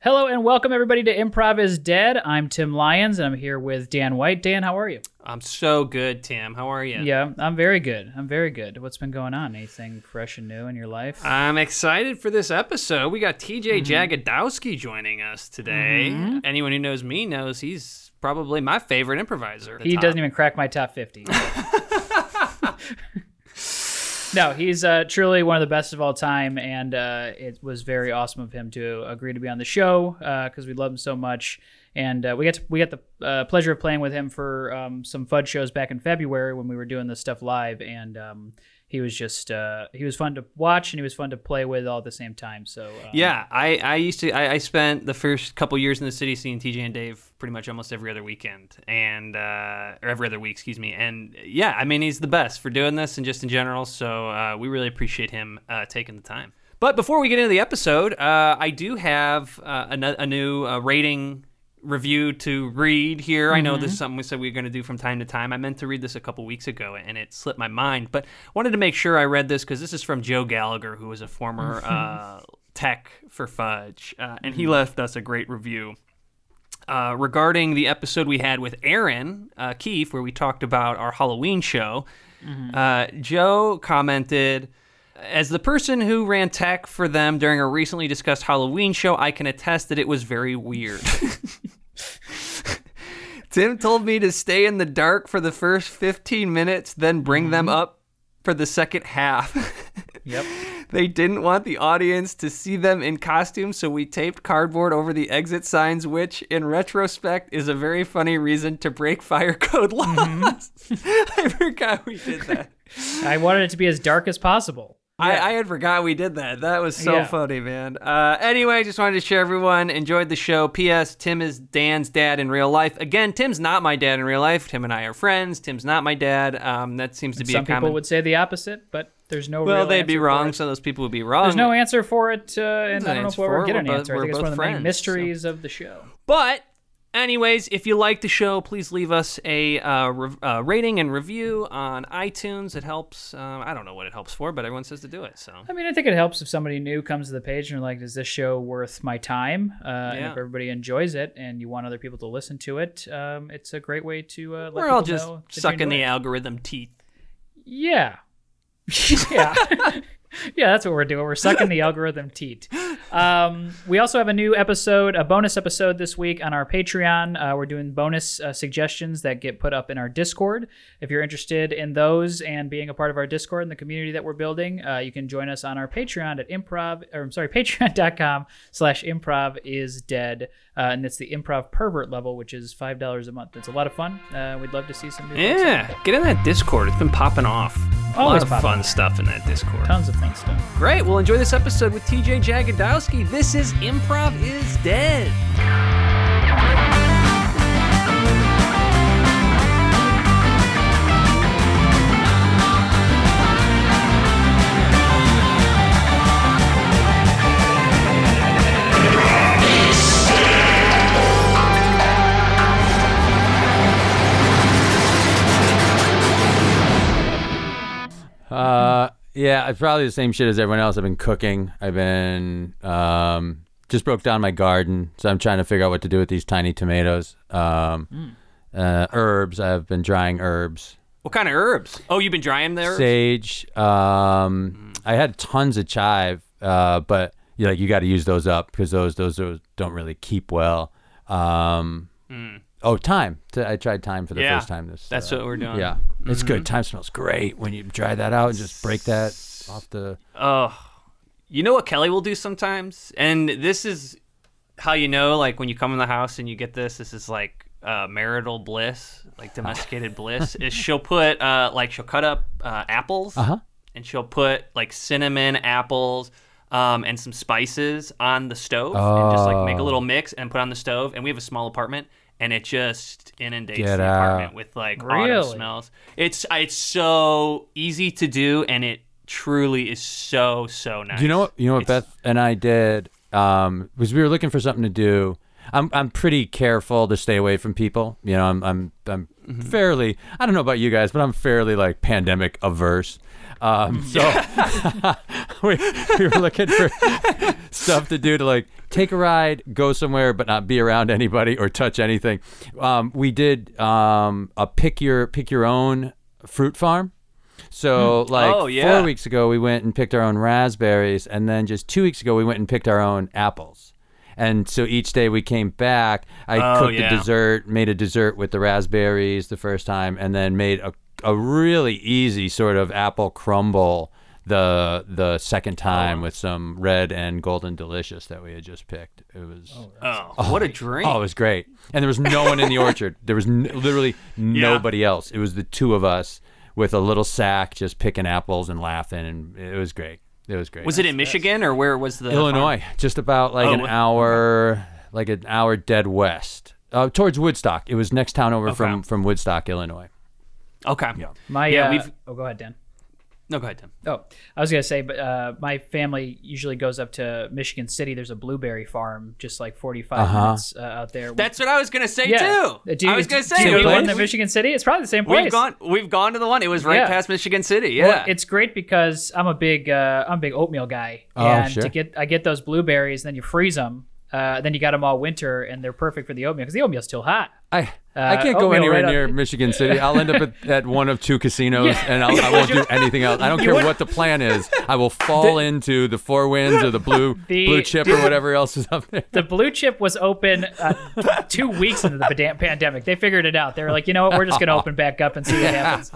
Hello and welcome everybody to Improv is Dead. I'm Tim Lyons and I'm here with Dan White. Dan, how are you? I'm so good, Tim. How are you? Yeah, I'm very good. I'm very good. What's been going on? Anything fresh and new in your life? I'm excited for this episode. We got TJ Mm-hmm. Jagodowski joining us today. Anyone who knows me knows he's probably my favorite improviser. he top. doesn't even crack my top 50. no, he's uh, truly one of the best of all time, and uh, it was very awesome of him to agree to be on the show because we love him so much. And uh, we got to, we got the uh, pleasure of playing with him for um, some Fudge shows back in February when we were doing this stuff live, and um, he was just uh, he was fun to watch and he was fun to play with all at the same time. So uh, Yeah, I, I used to. I, I spent the first couple years in the city seeing TJ and Dave pretty much almost every other weekend, and uh, or every other week, excuse me. And yeah, I mean he's the best for doing this and just in general. So uh, we really appreciate him uh, taking the time. But before we get into the episode, uh, I do have uh, a, a new uh, rating review to read here. I know this is something we said we were going to do from time to time. I meant to read this a couple weeks ago and it slipped my mind, but wanted to make sure I read this because this is from Joe Gallagher, who was a former uh, tech for Fudge, uh, and he left us a great review. Uh, regarding the episode we had with Aaron uh, Keefe, where we talked about our Halloween show, uh, Joe commented, As the person who ran tech for them during a recently discussed Halloween show, I can attest that it was very weird. Tim told me to stay in the dark for the first 15 minutes, then bring them up for the second half. Yep. They didn't want the audience to see them in costume, so we taped cardboard over the exit signs, which, in retrospect, is a very funny reason to break fire code laws. I forgot we did that. I wanted it to be as dark as possible. I, I had forgot we did that. That was so Yeah. funny, man. Uh, anyway, just wanted to share everyone enjoyed the show. P.S. Tim is Dan's dad in real life. Again, Tim's not my dad in real life. Tim and I are friends. Tim's not my dad. Um, that seems to be Some a common. people would say the opposite, but there's no. well, they'd be wrong. So those people would be wrong. There's no answer for it, uh, and I don't know if we'll ever it. get an both- answer. I think it's one of the main friends, mysteries of the show. But, anyways, if you like the show, please leave us a uh, rev- uh, rating and review on iTunes. It helps. Um, I don't know what it helps for, but everyone says to do it. So. I mean, I think it helps if somebody new comes to the page and they're like, "Is this show worth my time?" Uh, And if everybody enjoys it and you want other people to listen to it, um, it's a great way to uh, let We're all just know that you sucking the it. algorithm teeth. Yeah. Yeah. yeah, that's what we're doing. We're sucking the algorithm teat. Um, we also have a new episode, a bonus episode this week on our Patreon. Uh, we're doing bonus uh, suggestions that get put up in our Discord. If you're interested in those and being a part of our Discord and the community that we're building, uh, you can join us on our Patreon at improv, or I'm sorry, patreon.com slash improv is dead. Uh, and it's the improv pervert level, which is $5 a month. It's a lot of fun. Uh, we'd love to see some new Yeah, get in that Discord. It's been popping off. a Always lot of popping fun stuff in that Discord. Tons of fun stuff. Great. Well, enjoy this episode with TJ Jagodowski. This is Improv is Dead. Yeah, it's probably the same shit as everyone else. I've been cooking. I've been um, just broke down my garden, so I'm trying to figure out what to do with these tiny tomatoes. Um, uh, herbs. I've been drying herbs. What kind of herbs? Oh, you've been drying there? Sage. Um, I had tons of chive, uh, but you like you got to use those up because those, those those don't really keep well. Um, Oh, thyme. T- I tried thyme for the. Yeah, first time. This. That's uh, what we're doing. Yeah, it's good. Thyme smells great when you dry that out and just break that off the. Oh, you know what Kelly will do sometimes, and this is how you know, like when you come in the house and you get this. This is like uh, marital bliss, like domesticated bliss. Is she'll put uh, like she'll cut up uh, apples, Uh-huh. and she'll put like cinnamon, apples. Um, and some spices on the stove, and just like make a Oh. little mix and put on the stove. And we have a small apartment, and it just inundates Get the apartment with like Really? autumn smells. It's it's so easy to do, and it truly is so so nice. You know what? You know what It's- Beth and I did um, was we were looking for something to do. I'm I'm pretty careful to stay away from people. You know, I'm I'm I'm Mm-hmm. fairly. I don't know about you guys, but I'm fairly like pandemic averse. Um, so we, we were looking for stuff to do to like take a ride, go somewhere, but not be around anybody or touch anything. Um, we did um, a pick your pick your own fruit farm. So like Oh, yeah. four weeks ago, we went and picked our own raspberries, and then just two weeks ago, we went and picked our own apples. And so each day we came back, I Oh, cooked yeah. a dessert, made a dessert with the raspberries the first time, and then made a, a really easy sort of apple crumble the the second time with some red and golden delicious that we had just picked. It was Oh, what a dream! Oh, it was great. And there was no one in the orchard. There was n- literally nobody else. It was the two of us with a little sack just picking apples and laughing and it was great. It was great. was it in Michigan or where was the Illinois? Just about like Oh, an wh- hour like an hour dead west. Uh, towards Woodstock. It was next town over from from Woodstock, Illinois. Okay. My Yeah, uh, we've- oh, go ahead, Dan. No, go ahead, Tim. Oh, I was gonna say, but uh, my family usually goes up to Michigan City. There's a blueberry farm just like 45 Uh-huh. minutes uh, out there. That's what I was gonna say yeah. too. Uh, Do you, I was gonna do say you Same eat one place? in Michigan City? It's probably the same place. We've gone. We've gone to the one. It was right Yeah. past Michigan City. Yeah. Well, it's great because I'm a big uh, I'm a big oatmeal guy, Oh, and sure. to get I get those blueberries, then you freeze them, uh, then you got them all winter, and they're perfect for the oatmeal because the oatmeal's still hot. I I Uh, can't go anywhere right up- near Michigan City. I'll end up at, at one of two casinos, Yeah. and I'll, I won't do anything else. I don't care what the plan is. I will fall into the Four Winds or the Blue The- Blue Chip or whatever else is up there. The blue chip was open uh, two weeks into the pandemic. They figured it out. They were like, you know what, we're just gonna open back up and see what happens.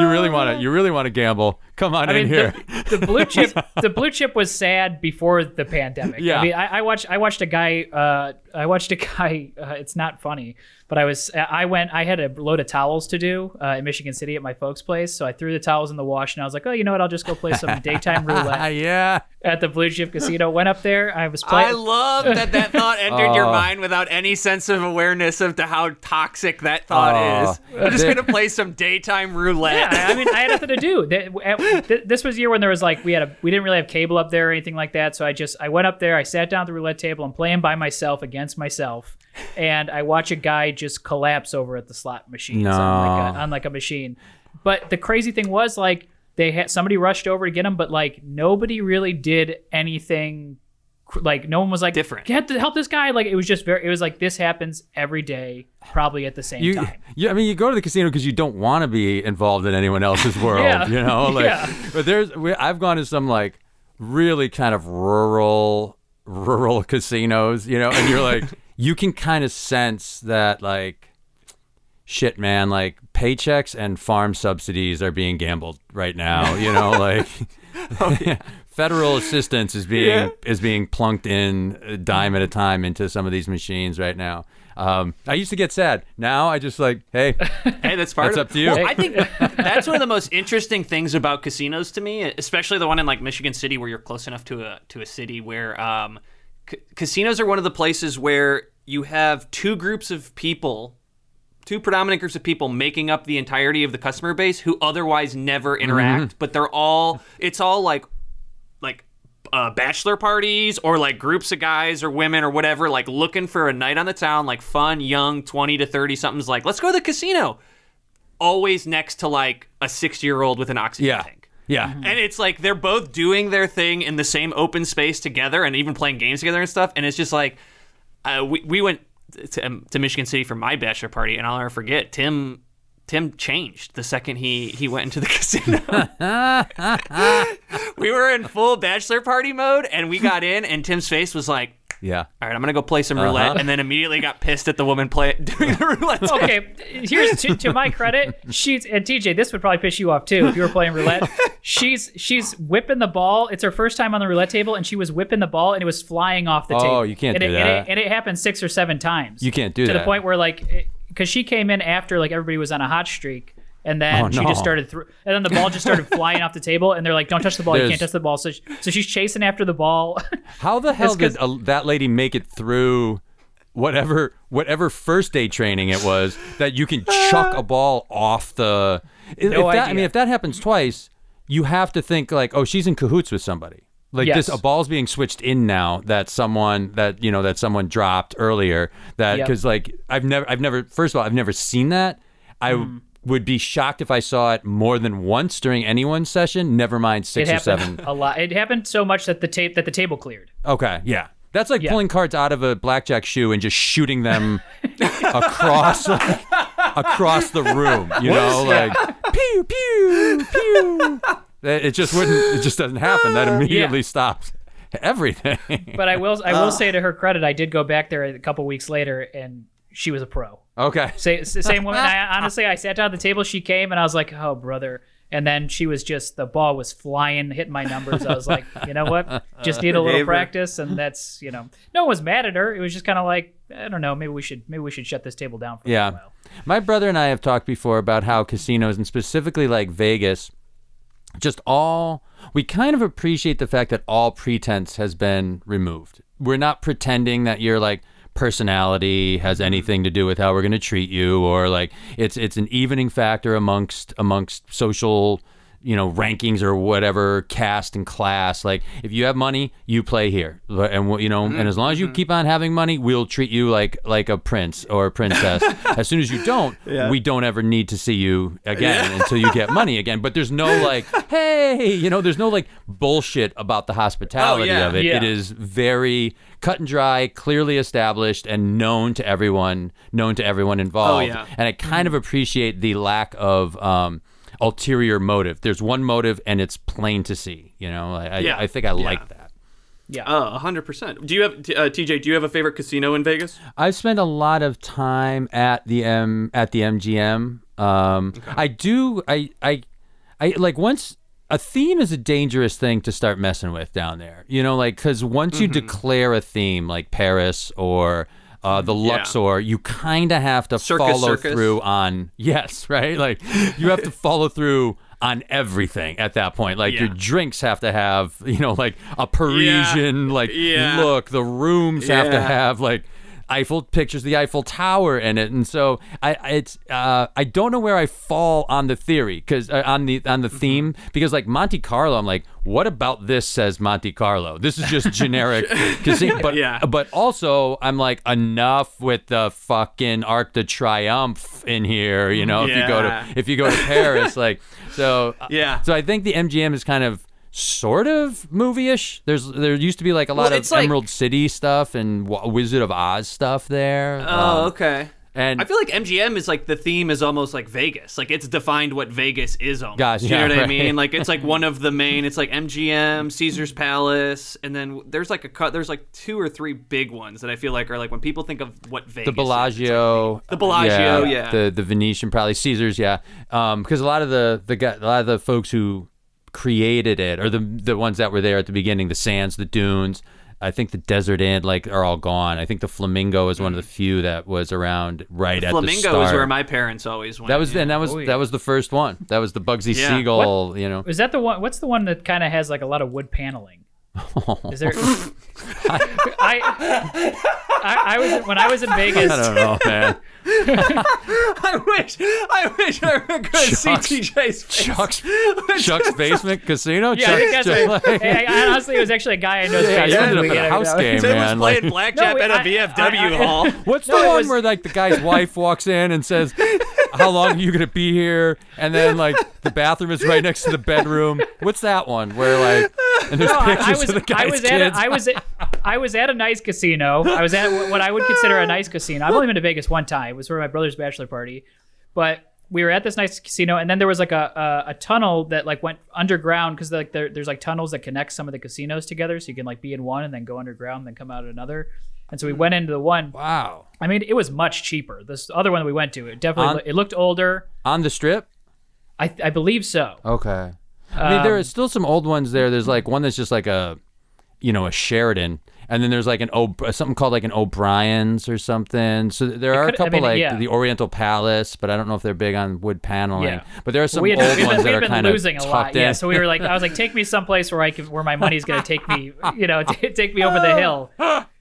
You really want to? You really want to gamble? Come on I in mean, here. the, the blue chip, the blue chip was sad before the pandemic. Yeah. I mean, I, I watched, I watched a guy, uh, I watched a guy. Uh, it's not funny, but I was, I went, I had a load of towels to do uh, in Michigan City at my folks' place, so I threw the towels in the wash, and I was like, oh, you know what? I'll just go play some daytime roulette yeah. At the Blue Chip Casino. Went up there, I was playing. I love that that thought entered your Oh. mind without any sense of awareness of to how toxic that thought Oh. is. I'm just gonna play some daytime roulette. Yeah, I I mean, I had nothing to do. Th- at- th- This was a year when there was like we had a we didn't really have cable up there or anything like that. So I just I went up there, I sat down at the roulette table, and playing by myself against myself, and I watch a guy just collapse over at the slot machines on, like a, No. on like a machine. But the crazy thing was like they had somebody rushed over to get him, but like nobody really did anything. Like no one was like Different. Get to help this guy. Like it was just very. It was like this happens every day, probably at the same You, time. you, I mean, you go to the casino because you don't want to be involved in anyone else's world, Yeah. you know. Like, Yeah. but there's, we, I've gone to some like really kind of rural, rural casinos, you know, and you're like, you can kind of sense that like, shit, man, like paychecks and farm subsidies are being gambled right now, you know, like. Federal assistance is being Yeah. is being plunked in a dime at a time into some of these machines right now. Um, I used to get sad. Now I just like, hey, Hey, that's part That's of up to you. Well, I think that's one of the most interesting things about casinos to me, especially the one in like Michigan City, where you're close enough to a to a city where um, c- casinos are one of the places where you have two groups of people, two predominant groups of people making up the entirety of the customer base who otherwise never interact, but they're all it's all like like uh, bachelor parties or like groups of guys or women or whatever, like looking for a night on the town, like fun, young, 20 to 30 something's like, let's go to the casino. Always next to like a 60 year old with an oxygen yeah, tank. yeah. And it's like they're both doing their thing in the same open space together and even playing games together and stuff. And it's just like, uh, we, we went to, um, to Michigan City for my bachelor party, and I'll never forget Tim. Tim changed the second he he went into the casino. we were in full bachelor party mode, and we got in, and Tim's face was like, Yeah. "All right, I'm gonna go play some roulette," Uh-huh. and then immediately got pissed at the woman play doing the roulette. okay, here's to, to my credit. She's and TJ. This would probably piss you off too if you were playing roulette. She's she's whipping the ball. It's her first time on the roulette table, and she was whipping the ball, and it was flying off the Oh, table. Oh, you can't and do it, And that. it, and it happened six or seven times. You can't do to that. To the point where like, because she came in after like everybody was on a hot streak. And then Oh, she no. just started through, and then the ball just started flying off the table, and they're like, "Don't touch the ball! You can't touch the ball." So, she, so she's chasing after the ball. How the hell did a, that lady make it through whatever whatever first day training it was that you can chuck a ball off the? If No that, I mean, if that happens twice, you have to think like, oh, she's in cahoots with somebody. Like this, a ball's being switched in now that someone that you know that someone dropped earlier. That Yep. because like I've never, I've never. First of all, I've never seen that. I Mm. Would be shocked if I saw it more than once during anyone's session. Never mind It six or happened seven. a lot. It happened so much that the tape that the table cleared. Okay, yeah. That's like Yeah. pulling cards out of a blackjack shoe and just shooting them across like, across the room. You know, like pew pew pew. It it just wouldn't. It just doesn't happen. That immediately stops everything. But I will I will say to her credit, I did go back there a couple weeks later, and she was a pro. Okay. Say, s- same woman. I honestly, I sat down at the table. She came, and I was like, "Oh, brother." And then she was just the ball was flying, hitting my numbers. I was like, you know what? Just need a little Forgave practice, and that's you know, no one was mad at her. It was just kind of like, I don't know, maybe we should maybe we should shut this table down for a Yeah. while. My brother and I have talked before about how casinos and specifically like Vegas, just all we kind of appreciate the fact that all pretense has been removed. We're not pretending that you're like personality has mm-hmm. anything to do with how we're going to treat you or like it's it's an evening factor amongst amongst social you know rankings or whatever caste and class. Like if you have money you play here. And you know and as long as you keep on having money we'll treat you like like a prince or a princess. As soon as you don't we don't ever need to see you again until you get money again. But there's no like hey you know there's no like bullshit about the hospitality yeah. of it. Yeah. it is very cut and dry clearly established and known to everyone known to everyone involved. Yeah. and i kind of appreciate the lack of um ulterior motive there's one motive and it's plain to see you know i, I- Yeah. I think i Yeah. like that Yeah. Uh, hundred percent. Do you have uh, TJ? Do you have a favorite casino in Vegas? I've spent a lot of time at the M at the MGM. Um, I do. I I I like once a theme is a dangerous thing to start messing with down there. You know, like because once you declare a theme like Paris or uh, the Yeah. Luxor, you kind of have to Circus follow Circus. through on yes, right? Like you have to follow through on everything at that point. Like your drinks have to have you know like a Parisian like Yeah. look. The rooms have to have like Eiffel pictures the Eiffel Tower in it, and so I it's uh, I don't know where I fall on the theory because uh, on the on the Mm-hmm. theme because like Monte Carlo, I'm like, what about this says Monte Carlo? This is just generic casino, but Yeah. but also I'm like enough with the fucking Arc de Triomphe in here, you know, if you go to if you go to Paris, like so uh, Yeah. So I think the MGM is kind of sort of movie-ish. There's there used to be like a lot Well, of like- Emerald City stuff and Wizard of Oz stuff there. Oh, Um, okay. and I feel like MGM is like the theme is almost like Vegas. Like it's defined what Vegas is almost. Gosh, you yeah, know what I mean? Like it's like one of the main. It's like MGM, Caesar's Palace, and then there's like a cut. There's like two or three big ones that I feel like are like when people think of what Vegas. the is, like Bellagio, The Bellagio, yeah. the the Venetian, probably Caesars, yeah, because a lot of the the a lot of the folks who created it, or the the ones that were there at the beginning, the Sands, the Dunes. I think the Desert Inn, like, are all gone. I think the Flamingo is one of the mm-hmm. few that was around right at the Flamingo start. is where my parents always went. that was yeah. and that was Oh, yeah. that was the first one. That was the Bugsy Yeah. Siegel, you know. Is that the one? What's the one that kind of has like a lot of wood paneling? Is there? I, I I was when I was in Vegas. I don't know, man. I wish. I wish I could see Chuck's- TJ's face. Chuck's Chuck's basement casino. Yeah, I think Chuck- that's Chuck- Hey, I- honestly, it was actually a guy I know. Yeah, you ended up at a house game, Tim was playing Like- blackjack No, at a I- VFW I- I- hall. What's No, the one was- where like the guy's wife walks in and says, "How long are you gonna be here?" And then like the bathroom is right next to the bedroom. What's that one where like and there's No, I- pictures I was, of the guy's I was kids? at a, I was at, I was at a nice casino. I was at what I would consider a nice casino. I've only been to Vegas one time. It was for my brother's bachelor party, but we were at this nice casino, and then there was like a a, a tunnel that like went underground because like there, there's like tunnels that connect some of the casinos together, so you can like be in one and then go underground and then come out at another. And so we went into the one. wow. I mean, it was much cheaper. This other one that we went to, it definitely On- loo- it looked older. On the strip? I I believe so. Okay. I mean, Um, there are still some old ones there. There's like one that's just like a, you know, a Sheridan, and then there's like an o- something called like an O'Brien's or something. So there are could- a I couple mean, like yeah. the Oriental Palace, but I don't know if they're big on wood paneling. Yeah. But there are some we had, old we've ones been, that we've are been kind of losing a tucked lot. in. Yeah, so we were like, I was like, take me someplace where I can, where my money's gonna take me, you know, t- take me over the hill.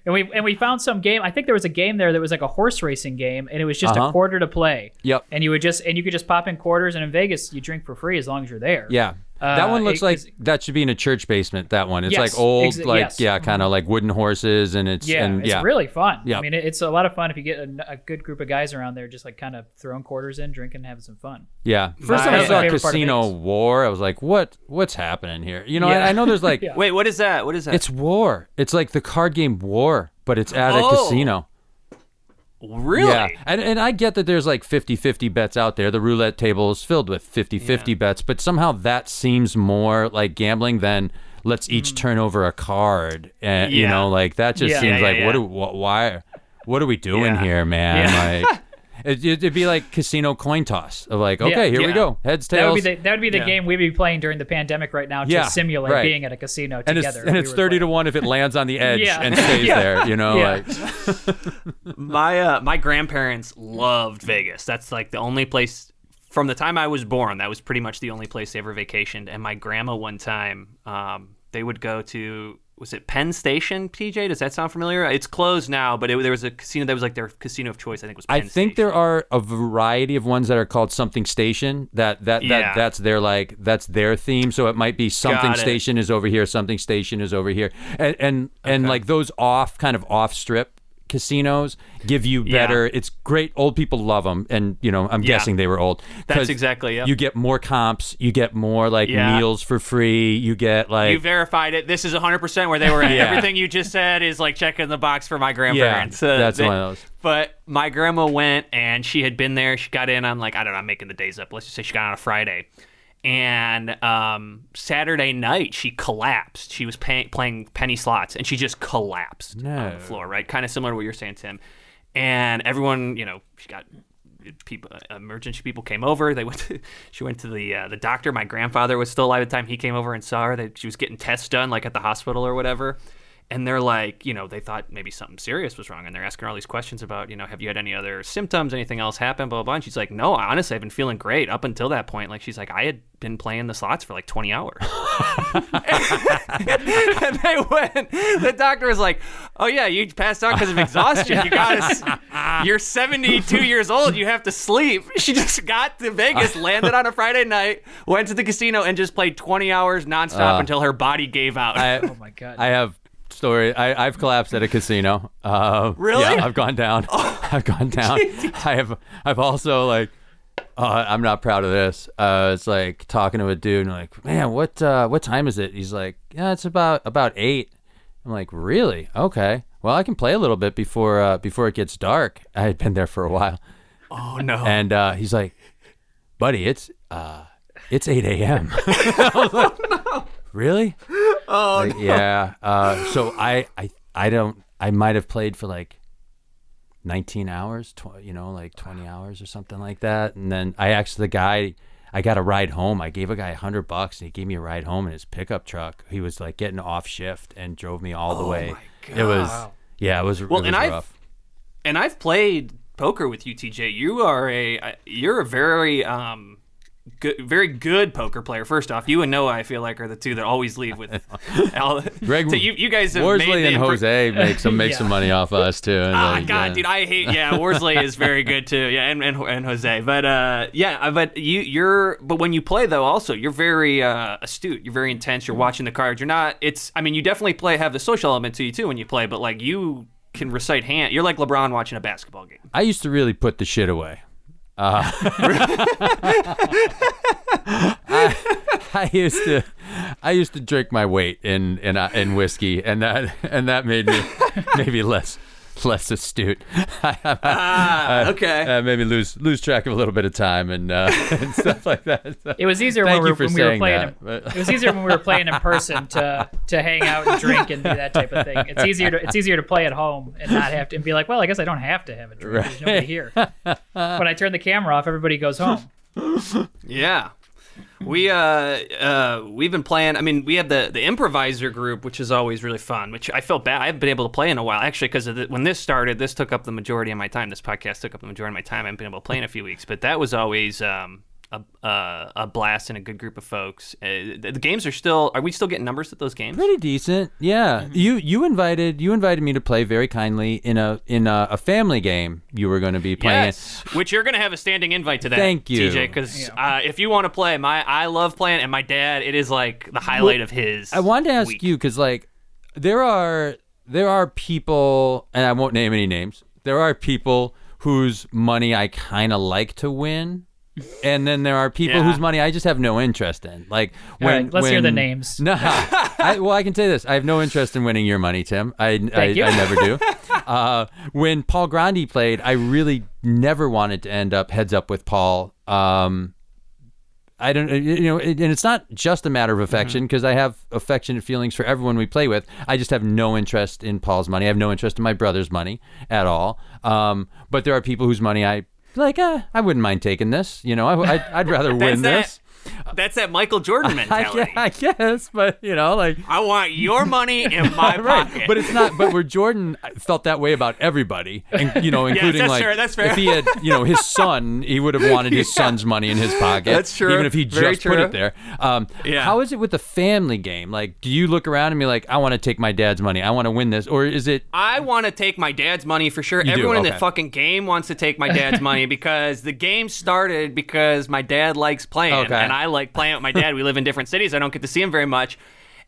And we and we found some game. I think there was a game there that was like a horse racing game, and it was just Uh-huh. a quarter to play. Yep. And you would just and you could just pop in quarters, and in Vegas you drink for free as long as you're there. Yeah. Uh, That one looks it- like that should be in a church basement. That one, it's Yes, like old, ex- like yes. yeah, kind of like wooden horses, and it's Yeah, and, it's yeah, really fun. Yeah. I mean, it's a lot of fun if you get a, a good group of guys around there, just like kind of throwing quarters in, drinking, having some fun. yeah. First time I saw my favorite part of Casino War, I was like, what what's happening here? You know, Yeah. I, I know there's like Yeah. Wait, what is that? What is that? it's war. It's like the card game War, but it's at a Oh. casino. Really. Yeah, and, and I get that there's like 50-50 bets out there. The roulette table is filled with 50-50 bets, but somehow that seems more like gambling than let's each mm. turn over a card. And you know, like that just Yeah. seems Yeah, like yeah, what do wh- why what are we doing Yeah. here, man? Yeah. Like it, it'd be like casino coin toss of like, okay, here we go, heads That would tails. be the, that would be the Yeah. game we'd be playing during the pandemic right now to Yeah, simulate right. being at a casino and it's, together. and We it's were 30 to 1 if it lands on the edge Yeah. and stays Yeah. there, you know? Yeah. Like, my uh, my grandparents loved Vegas. That's like the only place from the time I was born. That was pretty much the only place they ever vacationed. And my grandma one time, um, they would go to was it Penn Station? TJ, does that sound familiar? It's closed now, but it, there was a casino that was like their casino of choice. I think was. I think Station. there are a variety of ones that are called something station. That that Yeah. that that's their like that's their theme. So it might be something station is over here, something station is over here, and and and like those off kind of off strip casinos give you Yeah. better. It's great. Old people love them, and you know I'm Yeah. guessing they were old. That's exactly, yep. You get more comps. You get more like Yeah. meals for free. You get like You verified it. This is 100% where they were at. Yeah. Everything you just said is like checking the box for my grandparents. Uh, that's they- one of those. But my grandma went and she had been there. She got in on like, I don't know, I'm making the days up. Let's just say she got on a Friday. And um, Saturday night, she collapsed. She was pay- playing penny slots and she just collapsed on the floor, right? Kind of similar to what you're saying, Tim. And everyone, you know, she got people emergency people came over they went to, she went to the uh, the doctor my grandfather was still alive at the time he came over and saw her they, she was getting tests done like at the hospital or whatever and they're like you know they thought maybe something serious was wrong and they're asking all these questions about you know have you had any other symptoms anything else happen blah blah blah and she's like no honestly i've been feeling great up until that point like she's like i had been playing the slots for like 20 hours and they went. The doctor was like, "Oh yeah, you passed out because of exhaustion. You got to. You're 72 years old. You have to sleep." She just got to Vegas, landed on a Friday night, went to the casino, and just played 20 hours nonstop Uh, until her body gave out. I, Oh my god. I have story. I, I've collapsed at a casino. Uh, Really? Yeah, I've gone down. I've gone down. I have. I've also like. Uh, I'm not proud of this. Uh, it's like talking to a dude and like, man, what uh, what time is it? He's like, yeah, it's about about eight. I'm like, really? Okay. Well, I can play a little bit before uh, before it gets dark. I had been there for a while, oh no. and uh, he's like, buddy, it's uh, it's 8 a.m. I was like, Really? Oh no! yeah. Uh, so I, I I don't. I might have played for like 19 hours, tw- you know, like 20 hours or something like that. And then I asked the guy. I got a ride home. I gave a guy a hundred bucks, and he gave me a ride home in his pickup truck. He was like getting off shift and drove me all the way. It was, yeah, it was. Well, it was and I've- and I've played poker with you, TJ. You are a you're a very um good, very good poker player. First off, you and Noah, I feel like, are the two that always leave with all. Greg- so you, you guys have made Worsley the and impre- Jose make some make Yeah. some money off us too. and, Ah, like, God, yeah. dude, I hate. Yeah, Worsley is very good too. Yeah, and, and and Jose, but uh, yeah, uh, but you you're but when you play though, also you're very uh, astute. You're very intense. You're watching the cards. You're not. It's. I mean, you definitely play have the social element to you too when you play, but like you can recite hand. You're like LeBron watching a basketball game. I used to really put the shit away. Uh, I, I used to, I used to drink my weight in in uh, in whiskey, and that and that made me maybe less less astute. Ah, okay. uh, made me lose lose track of a little bit of time and, uh, and stuff like that. So, It was easier when, we were, when we were playing. that, in, but- it was easier when we were playing in person to to hang out and drink and do that type of thing. It's easier to it's easier to play at home and not have to and be like, well, I guess I don't have to have a drink. There's nobody here. when I turn the camera off, everybody goes home. Yeah. We uh uh we've been playing. I mean, we have the the improviser group, which is always really fun. Which I felt bad. I haven't been able to play in a while, actually, because when this started, this took up the majority of my time. This podcast took up the majority of my time. I haven't been able to play in a few weeks, but that was always um a, uh, a blast and a good group of folks. Uh, the, the games are still. Are we still getting numbers at those games? Pretty decent, yeah. You you invited you invited me to play very kindly in a in a, a family game. You were going to be playing. Yes, which you're gonna have a standing invite to that. Thank you. TJ. Because uh, if you want to play, my I love playing, and my dad, it is like the highlight of his. I wanted to ask week. you because like there are there are people, and I won't name any names. There are people whose money I kind of like to win. And then there are people Yeah. whose money I just have no interest in. Like when right, let's hear the names. No, I, well, I can say this: I have no interest in winning your money, Tim. I, I, you. I never do. uh, when Paul Grandi played, I really never wanted to end up heads up with Paul. Um, I don't, you know, and it's not just a matter of affection because I have affectionate feelings for everyone we play with. I just have no interest in Paul's money. I have no interest in my brother's money at all. Um, but there are people whose money I like. Uh, I wouldn't mind taking this. You know, I, I'd, I'd rather win this. That's that Michael Jordan mentality. I guess, but you know, like I want your money in my right. pocket. But it's not. But where Jordan felt that way about everybody, and you know, including that's like fair, that's fair. if he had, you know, his son, he would have wanted his son's money in his pocket. That's true. Even if he Very just put it there. Um, Yeah. How is it with the family game? Like, do you look around and be like, I want to take my dad's money. I want to win this, or is it? I want to take my dad's money for sure. do, Everyone in the fucking game wants to take my dad's money because the game started because my dad likes playing Okay. and I like playing with my dad. We live in different cities. I don't get to see him very much.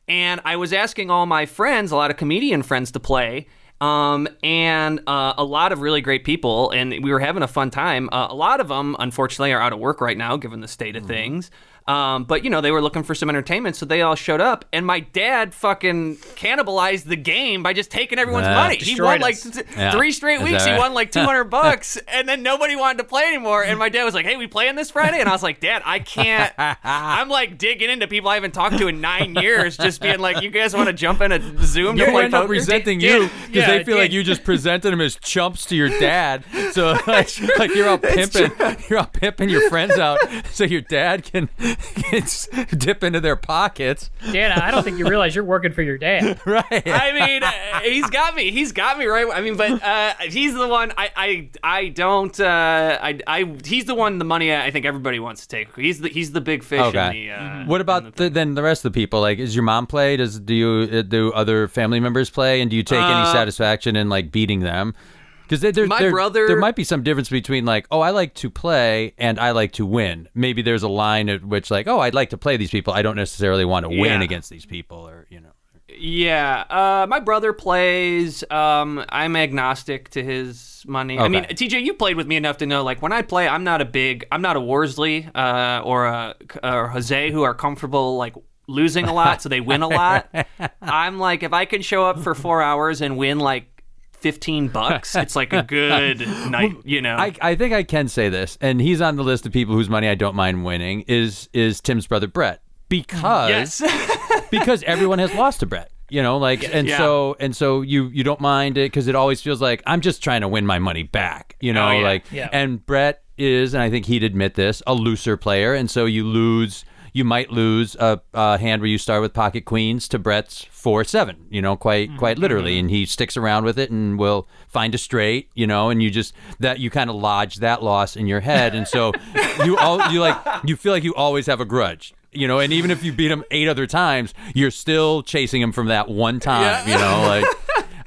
And I was asking all my friends, a lot of comedian friends, to play. Um, and uh, a lot of really great people, and we were having a fun time. Uh, a lot of them, unfortunately, are out of work right now, given the state of Mm-hmm. things. Um, but you know, they were looking for some entertainment, so they all showed up. And my dad fucking cannibalized the game by just taking everyone's Ah. money. He won like th- Yeah. three straight Is weeks. that He won like 200 bucks, and then nobody wanted to play anymore. And my dad was like, "Hey, we playing this Friday?" And I was like, "Dad, I can't." I'm like digging into people I haven't talked to in nine years, just being like, "You guys want to jump in a Zoom to They play poker?" resenting you because yeah, they feel like you just presented them as chumps to your dad. So like, like you're all pimping, you're all pimping your friends out, so your dad can, dip into their pockets, Dana, I don't think you realize you're working for your dad. right? I mean, uh, he's got me. He's got me right. I mean, but uh, he's the one. I, I, I don't. Uh, I, I. He's the one. The money. I think everybody wants to take. He's the. He's the big fish in Okay. the. Uh, What about the, then the rest of the people? Like, is your mom play? Does do you uh, do other family members play? And do you take any satisfaction in like beating them? Because there, My there, brother- there might be some difference between like, oh, I like to play and I like to win. Maybe there's a line at which like, oh, I'd like to play these people. I don't necessarily want to win against these people, or you know. Yeah, uh, my brother plays. Um, I'm agnostic to his money. I mean, TJ, you played with me enough to know, like, when I play, I'm not a big, I'm not a Worsley uh, or a or Jose who are comfortable like losing a lot, so they win a lot. I'm like, if I can show up for four hours and win like. 15 bucks. It's like a good night, you know. I, I think I can say this, and he's on the list of people whose money I don't mind winning. Is is Tim's brother Brett because yes. because everyone has lost to Brett. You know, like, and Yeah. so and so you you don't mind it because it always feels like I'm just trying to win my money back. You oh, know, Oh, yeah. like, Yeah. and Brett is, and I think he'd admit this, a looser player, and so you lose. You might lose a, a hand where you start with pocket queens to Brett's four seven. You know, quite Mm-hmm. quite literally, and he sticks around with it and will find a straight. You know, and you just that you kind of lodge that loss in your head, and so you all you like you feel like you always have a grudge. You know, and even if you beat him eight other times, you're still chasing him from that one time. You know, like.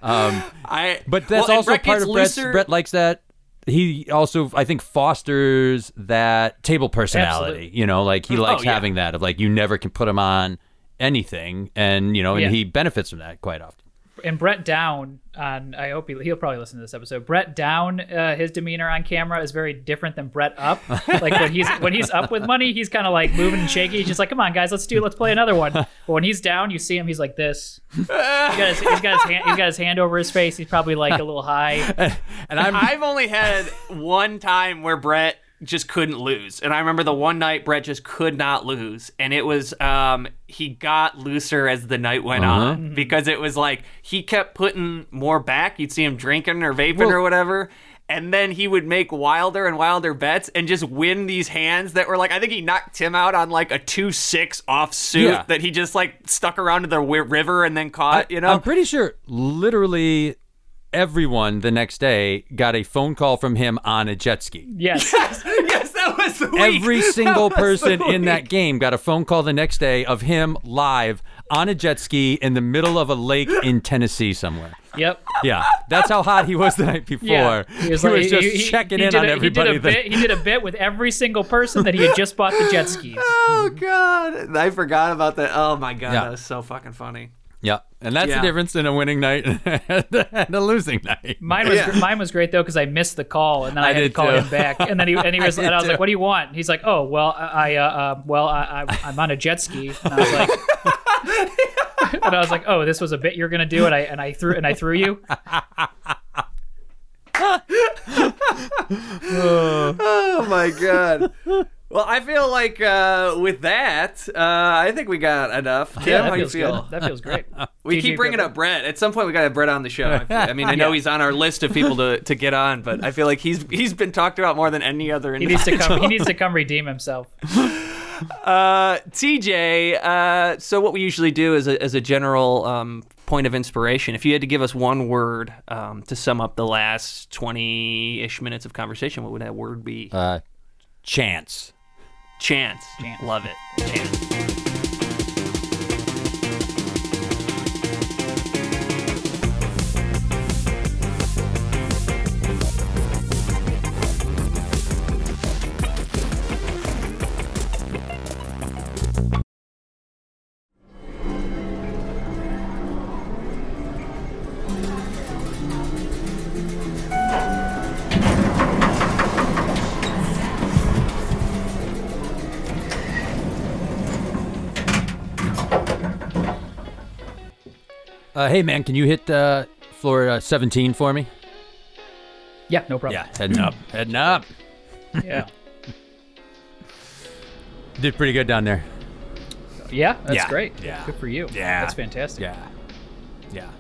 Um, I, but that's well, also Brett part of Brett's. looser- Brett likes that. He also, I think, fosters that table personality. Absolutely. You know, like he oh, likes Oh, yeah. having that of like you never can put him on anything, and you know, and Yeah. he benefits from that quite often. And Brett Down on I hope he, he'll probably listen to this episode. Brett Down, uh, his demeanor on camera is very different than Brett up. like when he's when he's up with money, he's kind of like moving and shaky. He's just like, "Come on, guys, let's do let's play another one." But when he's down, you see him, he's like this. He's got his, he's got his hand he's got his hand over his face. He's probably like a little high. And I'm I've only had one time where Brett just couldn't lose. And I remember the one night Brett just could not lose. And it was um he got looser as the night went Uh-huh. on because it was like he kept putting more back. You'd see him drinking or vaping Well- or whatever. And then he would make wilder and wilder bets and just win these hands that were like I think he knocked Tim out on like a two six off suit Yeah. that he just like stuck around to the river and then caught. you know, I'm pretty sure, literally, everyone the next day got a phone call from him on a jet ski. Yes. yes, yes that was the week. Every single That was the person in that game got a phone call the next day of him live on a jet ski in the middle of a lake in Tennessee somewhere. yep. Yeah, that's how hot he was the night before. Yeah. He was, just checking he in on a- everybody. He did, a that- bit, he did a bit with every single person that he had just bought the jet skis. Oh god, I forgot about that. Oh my god, Yeah. that was so fucking funny. Yeah, and that's Yeah. the difference in a winning night and a losing night. Mine was Yeah. mine was great though because I missed the call and then I, I had to call too. him back and then he and he was I and I did was like, "What do you want?" He's like, "Oh, well, I uh, uh well, I, I I'm on a jet ski." And I was like, and I was like, "Oh, this was a bit you're gonna do," and I and I threw and I threw you. Oh my god. Well, I feel like uh, with that, uh, I think we got enough. Tim, Yeah, how that you feels feel? good. That feels great. We TJ, keep bringing up Brett. At some point, we got to have Brett on the show. I, I mean, I know Yeah. he's on our list of people to, to get on, but I feel like he's he's been talked about more than any other He needs to come. He needs to come redeem himself. Uh, TJ, uh, so what we usually do is a, as a general um, point of inspiration, if you had to give us one word um, to sum up the last 20 ish minutes of conversation, what would that word be? Uh, chance. Chance. Chance. Love it. Chance. Hey man, can you hit uh, floor uh, 17 for me? Yeah, no problem. Yeah, heading up, heading up. Yeah, Did pretty good down there. yeah, that's Yeah, great. yeah, good for you. yeah, that's fantastic. Yeah, yeah.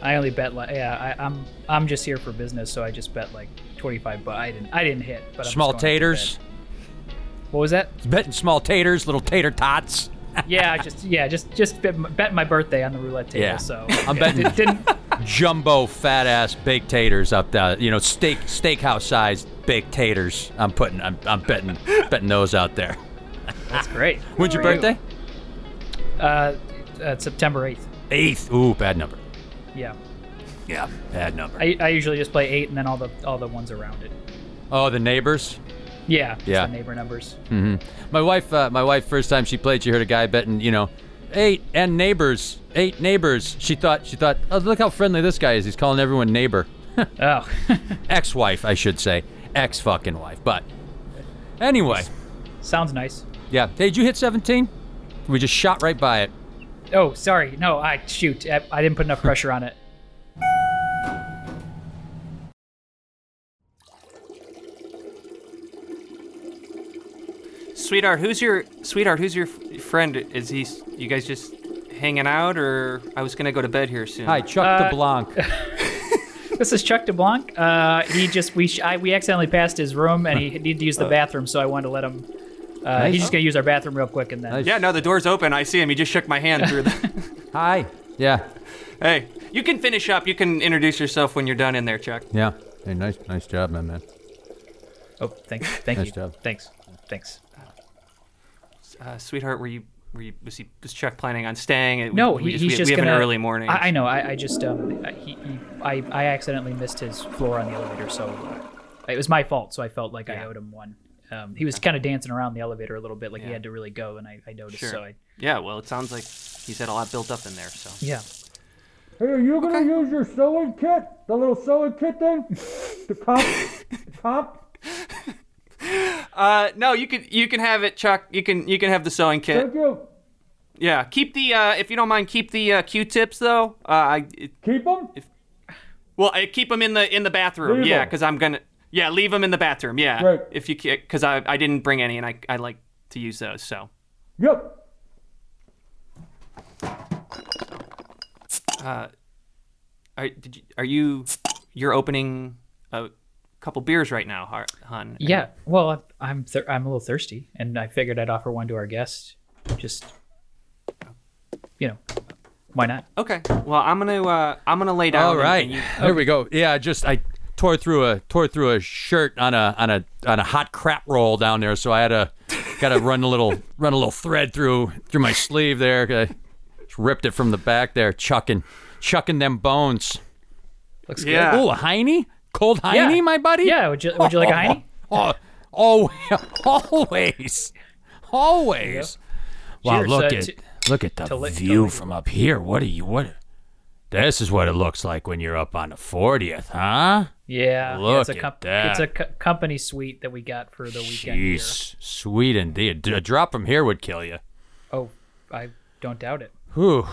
I only bet like yeah. I, I'm I'm just here for business, so I just bet like 25. But I didn't I didn't hit. But I'm Small going up to taters. What was that? Betting small taters, little tater tots. Yeah, just yeah, just just bet, my birthday on the roulette table. Yeah. So I'm betting- Did, didn't Jumbo fat ass baked taters up there. You know, steak steakhouse sized baked taters. I'm putting. I'm, I'm betting betting those out there. that's great. When's your for you. birthday? Uh, uh, September 8th. Eighth. Ooh, bad number. Yeah. Yeah, bad number. I, I usually just play eight and then all the all the ones around it. oh, the neighbors. Yeah. Yeah. Neighbor numbers. hmm My wife, uh, my wife, first time she played, she heard a guy betting, you know, eight and neighbors, eight neighbors. She thought, she thought, oh, look how friendly this guy is. He's calling everyone neighbor. Oh. Ex-wife, I should say, ex fucking wife. But anyway, Sounds nice. yeah. Hey, did you hit 17? We just shot right by it. Oh, sorry. No, I shoot. I, I didn't put enough pressure on it. Sweetheart, who's your sweetheart? Who's your f- friend? Is he? You guys just hanging out, or I was gonna go to bed here soon. Hi, Chuck Uh, DeBlanc. This is Chuck DeBlanc. Uh, he just we sh- I, we accidentally passed his room and he needed to use the bathroom, so I wanted to let him. Uh, He's just gonna use our bathroom real quick and then. Nice. Yeah, no, the door's open. I see him. He just shook my hand through the. Hi. Yeah. hey, you can finish up. You can introduce yourself when you're done in there, Chuck. Yeah. Hey, nice, nice job, man, man. Oh, thank, thank Nice you. job. Thanks, thanks. Uh, sweetheart, were you? Were you? Was he? Was Chuck planning on staying? No, we he, just, he's we, just we have gonna. an early morning. I, I know. I, I just um, he, he, I, I accidentally missed his floor on the elevator, so uh, it was my fault. So I felt like I owed him one. Um, he was kind of dancing around the elevator a little bit, like he had to really go, and I, I noticed. Sure. So I, Yeah, well, it sounds like he's had a lot built up in there. So. yeah. Hey, are you gonna use your sewing kit? The little sewing kit thing? The comp? comp? Uh, no, you can you can have it, Chuck. You can you can have the sewing kit. you. Yeah, keep the uh, if you don't mind, keep the uh, Q-tips though. Uh, I it, Keep them? well, I keep them in the in the bathroom. Leave yeah, because I'm gonna yeah leave them in the bathroom. Yeah, Great. if you because I I didn't bring any and I I like to use those. So Yep. are did you are you you're opening a couple beers right now, Har- hon? Yeah. Well, I'm I'm, I'm a little thirsty, and I figured I'd offer one to our guest. Just, you know, Why not? Okay. Well, I'm gonna uh, I'm gonna lay down. All right. and- and you- there we go. Yeah, just I tore through a tore through a shirt on a on a on a hot crap roll down there, so I had to got to run a little run a little thread through through my sleeve there. I just ripped it from the back there, chucking chucking them bones. Looks Yeah. good. Oh, a Heine, cold Heine, Yeah. my buddy. Yeah. Would you Would you like a Heine? Oh, oh, always, always. Wow, Cheers, look uh, at to- look at the to li- to view li- from up here. What are you? What? This is what it looks like when you're up on the 40th, huh? Yeah. yeah, Look it's a at that. It's a co- company suite that we got for the weekend. here. Jeez, sweet indeed. A drop from here would kill you. Oh, I don't doubt it. Whew.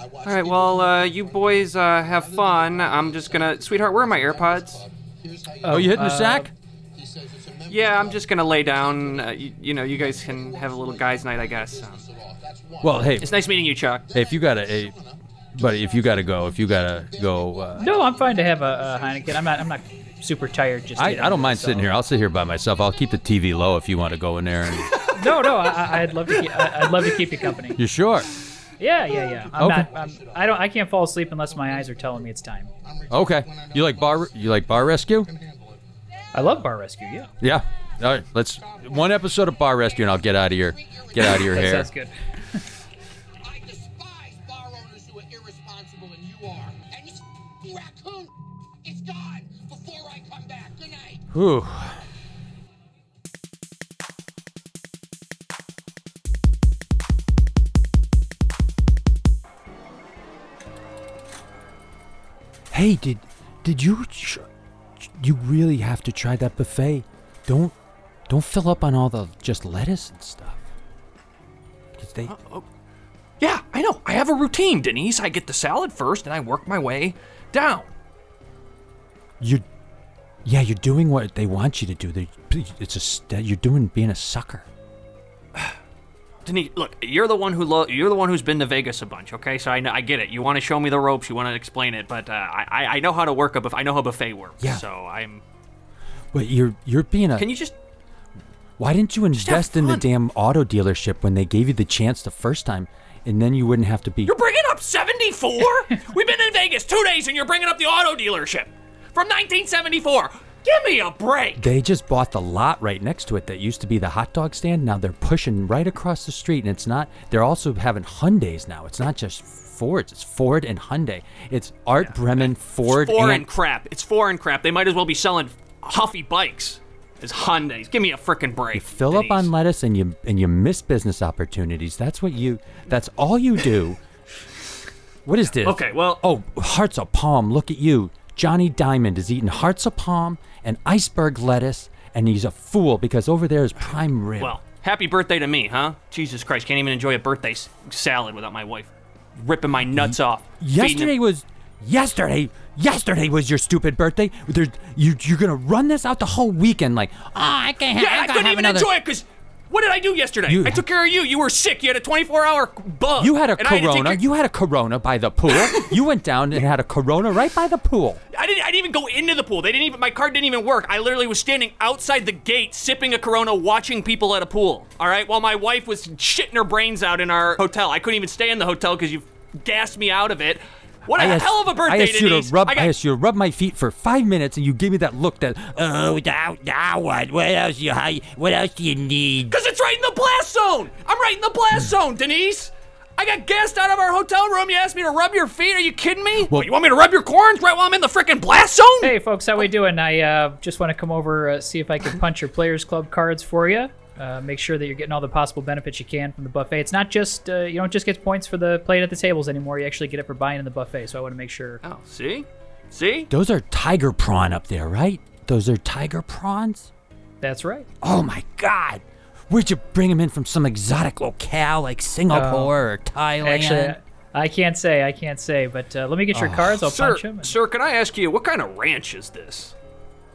All right. Well, uh, you boys uh, have fun. I'm just gonna, sweetheart. Where are my AirPods? Oh, you hitting the uh, sack? Yeah, I'm just gonna lay down. Uh, you, you know, you guys can have a little guys' night, I guess. Um, Well, hey, it's nice meeting you, Chuck. hey, if you gotta, hey, buddy, if you gotta go, if you gotta go, uh, No, I'm fine to have a, a Heineken. I'm not. I'm not super tired. Just. I, yet, I don't mind so- sitting here. I'll sit here by myself. I'll keep the TV low if you want to go in there. And, No, no. I, I'd love to. Keep, I- I'd love to keep you company. you sure? Yeah, yeah, yeah. I'm Okay. not. I'm, I don't. I can't fall asleep unless my eyes are telling me it's time. Okay. You like bar? You like bar rescue? I love Bar Rescue. Yeah, Yeah. All right. Let's one episode of bar rescue, and I'll get out of your get out of your hair. sounds good. I Hey, did did you sh- you really have to try that buffet? Don't don't fill up on all the just lettuce and stuff. 'Cause they uh, oh, Yeah, I know. I have a routine, Denise. I get the salad first and I work my way down. you yeah, you're doing what they want you to do. They, it's a st- you're doing being a sucker. Denise, look, you're the one who lo- you're the one who's been to Vegas a bunch, okay? So I know, I get it. You want to show me the ropes, you want to explain it, but uh, I I know how to work a buff- I know how buffet works. Yeah. So I'm. But you're you're being a Can you just? Why didn't you invest in the damn auto dealership when they gave you the chance the first time, and then you wouldn't have to be? You're bringing up 74? We've been in Vegas two days and you're bringing up the auto dealership from 1974. Give me a break. They just bought the lot right next to it that used to be the hot dog stand. Now they're pushing right across the street, and it's not. They're also having Hyundai's now. It's not just Fords. It's Ford and Hyundai. It's Art Bremen Ford Foreign and crap. It's foreign crap. They might as well be selling Huffy bikes as Hyundai's. Give me a freaking break. you fill up on lettuce and you and you miss business opportunities. That's what you. That's all you do. What is this? Okay, well- Oh, hearts of palm. Look at you. Johnny Diamond is eating hearts of palm and iceberg lettuce, and he's a fool because over there is prime rib. Well, happy birthday to me, huh? Jesus Christ, can't even enjoy a birthday s- salad without my wife ripping my nuts off. yesterday was yesterday. Yesterday was your stupid birthday. There's you. You're gonna run this out the whole weekend. Like, oh, I can't. Have, Yeah, I gotta couldn't have even another. enjoy it because what did I do yesterday? You- I took care of you. You were sick. You had a 24 hour bug. You had a and I corona. You had a corona by the pool. you went down and had a corona right by the pool. I didn't. I didn't even go into the pool. They didn't even. My card didn't even work. I literally was standing outside the gate, sipping a Corona, watching people at a pool. All right, while my wife was shitting her brains out in our hotel. I couldn't even stay in the hotel because you gassed me out of it. What a I asked, hell of a birthday, I asked you Denise. to rub. I I, asked you to rub my feet for five minutes, and you gave me that look. That oh, now, now what? What else you? What else do you need? Because it's right in the blast zone. I'm right in the blast zone, Denise. I got gassed out of our hotel room. You asked me to rub your feet. Are you kidding me? What, you want me to rub your corns right while I'm in the freaking blast zone? Hey, folks, how we doing? I uh, just want to come over uh, see if I can punch your Players Club cards for you. Uh, make sure that you're getting all the possible benefits you can from the buffet. It's not just uh, you don't just get points for the plate at the tables anymore. You actually get it for buying in the buffet. So I want to make sure. Oh, see? See? Those are tiger prawn up there, right? Those are tiger prawns. That's right. Oh my God! Where'd you bring them in from? Some exotic locale like Singapore or Thailand? Actually, I can't say. I can't say. But uh, let me get your cards. I'll Sir, punch them. sir, can I ask you, what kind of ranch is this?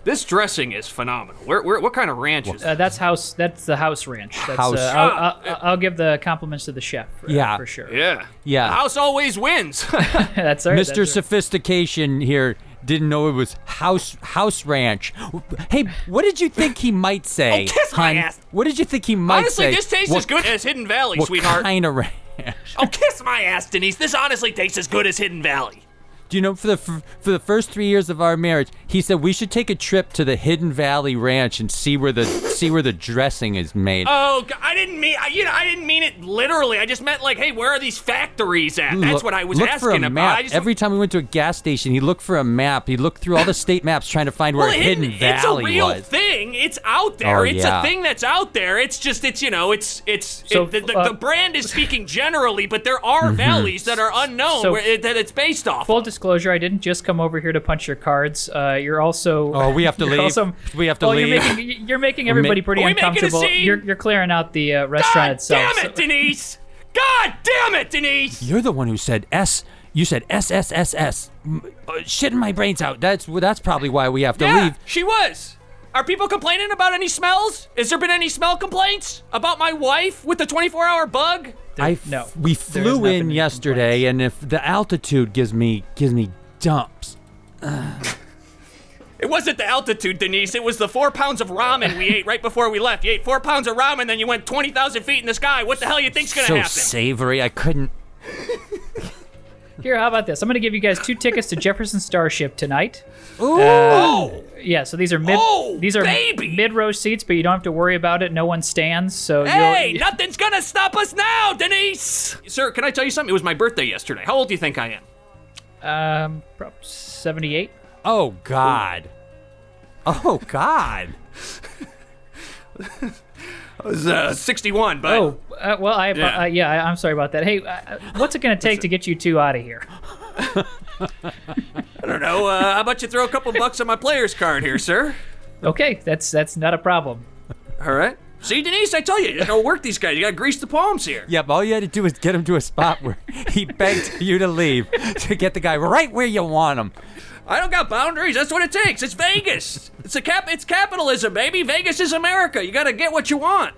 This dressing is phenomenal. Where, where, what kind of ranch is Uh, that's house. That's the house ranch. That's, House. Uh, I'll, I'll, I'll give the compliments to the chef. For, Yeah. for sure. Yeah. Yeah. The house always wins. that's right. Mr. that's right. Sophistication here didn't know it was house house ranch. Hey, what did you think he might say? Oh, kiss my hon? ass. What did you think he might Honestly, say? Honestly, this tastes What as good as Hidden Valley, What sweetheart. kind of ranch? ranch. Oh, kiss my ass, Denise. This honestly tastes as good as Hidden Valley. Do you know for the for the first three years of our marriage, he said we should take a trip to the Hidden Valley Ranch and see where the see where the dressing is made. Oh, g- I didn't mean I, you know I didn't mean it literally. I just meant like, hey, where are these factories at? That's Look- what I was look asking for a about. map. I just, Every time we went to a gas station, he looked for a map. He looked through all the state maps trying to find where well, Hidden, Hidden- Valley it's a real was. thing. It's out there. Oh, it's yeah. a thing that's out there. It's just it's you know it's it's So, it, the, the, uh, the brand is speaking generally, but there are Mm-hmm. valleys that are unknown So- where it, that it's based off. Full of. Disclosure, I didn't just come over here to punch your cards. Uh, you're also. Oh, we have to you're leave. Also, We have to well, leave. You're making, you're making everybody pretty Are we making a uncomfortable. scene? You're, you're clearing out the uh, restaurant God itself. damn so- it, Denise! God damn it, Denise! You're the one who said S. You said S S S S. M- S. Shitting my brains out. That's that's probably why we have to Yeah, leave. she was. Are people complaining about any smells? Has there been any smell complaints about my wife with the 24-hour bug? I f- no, we flew in any yesterday, and if the altitude gives me gives me dumps. It wasn't the altitude, Denise. It was the four pounds of ramen we ate right before we left. You ate four pounds of ramen, then you went 20,000 feet in the sky. What the hell you think's gonna so happen? savory. I couldn't. Here, how about this? I'm going to give you guys two tickets to Jefferson Starship tonight. Ooh. oh! Yeah, so these are mid. Oh, these are baby! mid row seats, but you don't have to worry about it. No one stands, so Hey, you'll. nothing's gonna stop us now, Denise! Sir, can I tell you something? It was my birthday yesterday. How old do you think I am? Um, prob- 78. Oh God. Oh God. I was uh, 61, but Oh, uh, well, I Yeah. uh, yeah, I, I'm sorry about that. Hey, uh, what's it going to take to get you two out of here? I don't know. Uh, how about you throw a couple bucks on my player's card here, sir? Okay, that's that's not a problem. All right. See, Denise, I tell you, you gotta work these guys. You gotta grease the palms here. Yep. All you had to do was get him to a spot where he begged you to leave to get the guy right where you want him. I don't got boundaries. That's what it takes. It's Vegas. It's a cap. It's capitalism, baby. Vegas is America. You gotta get what you want.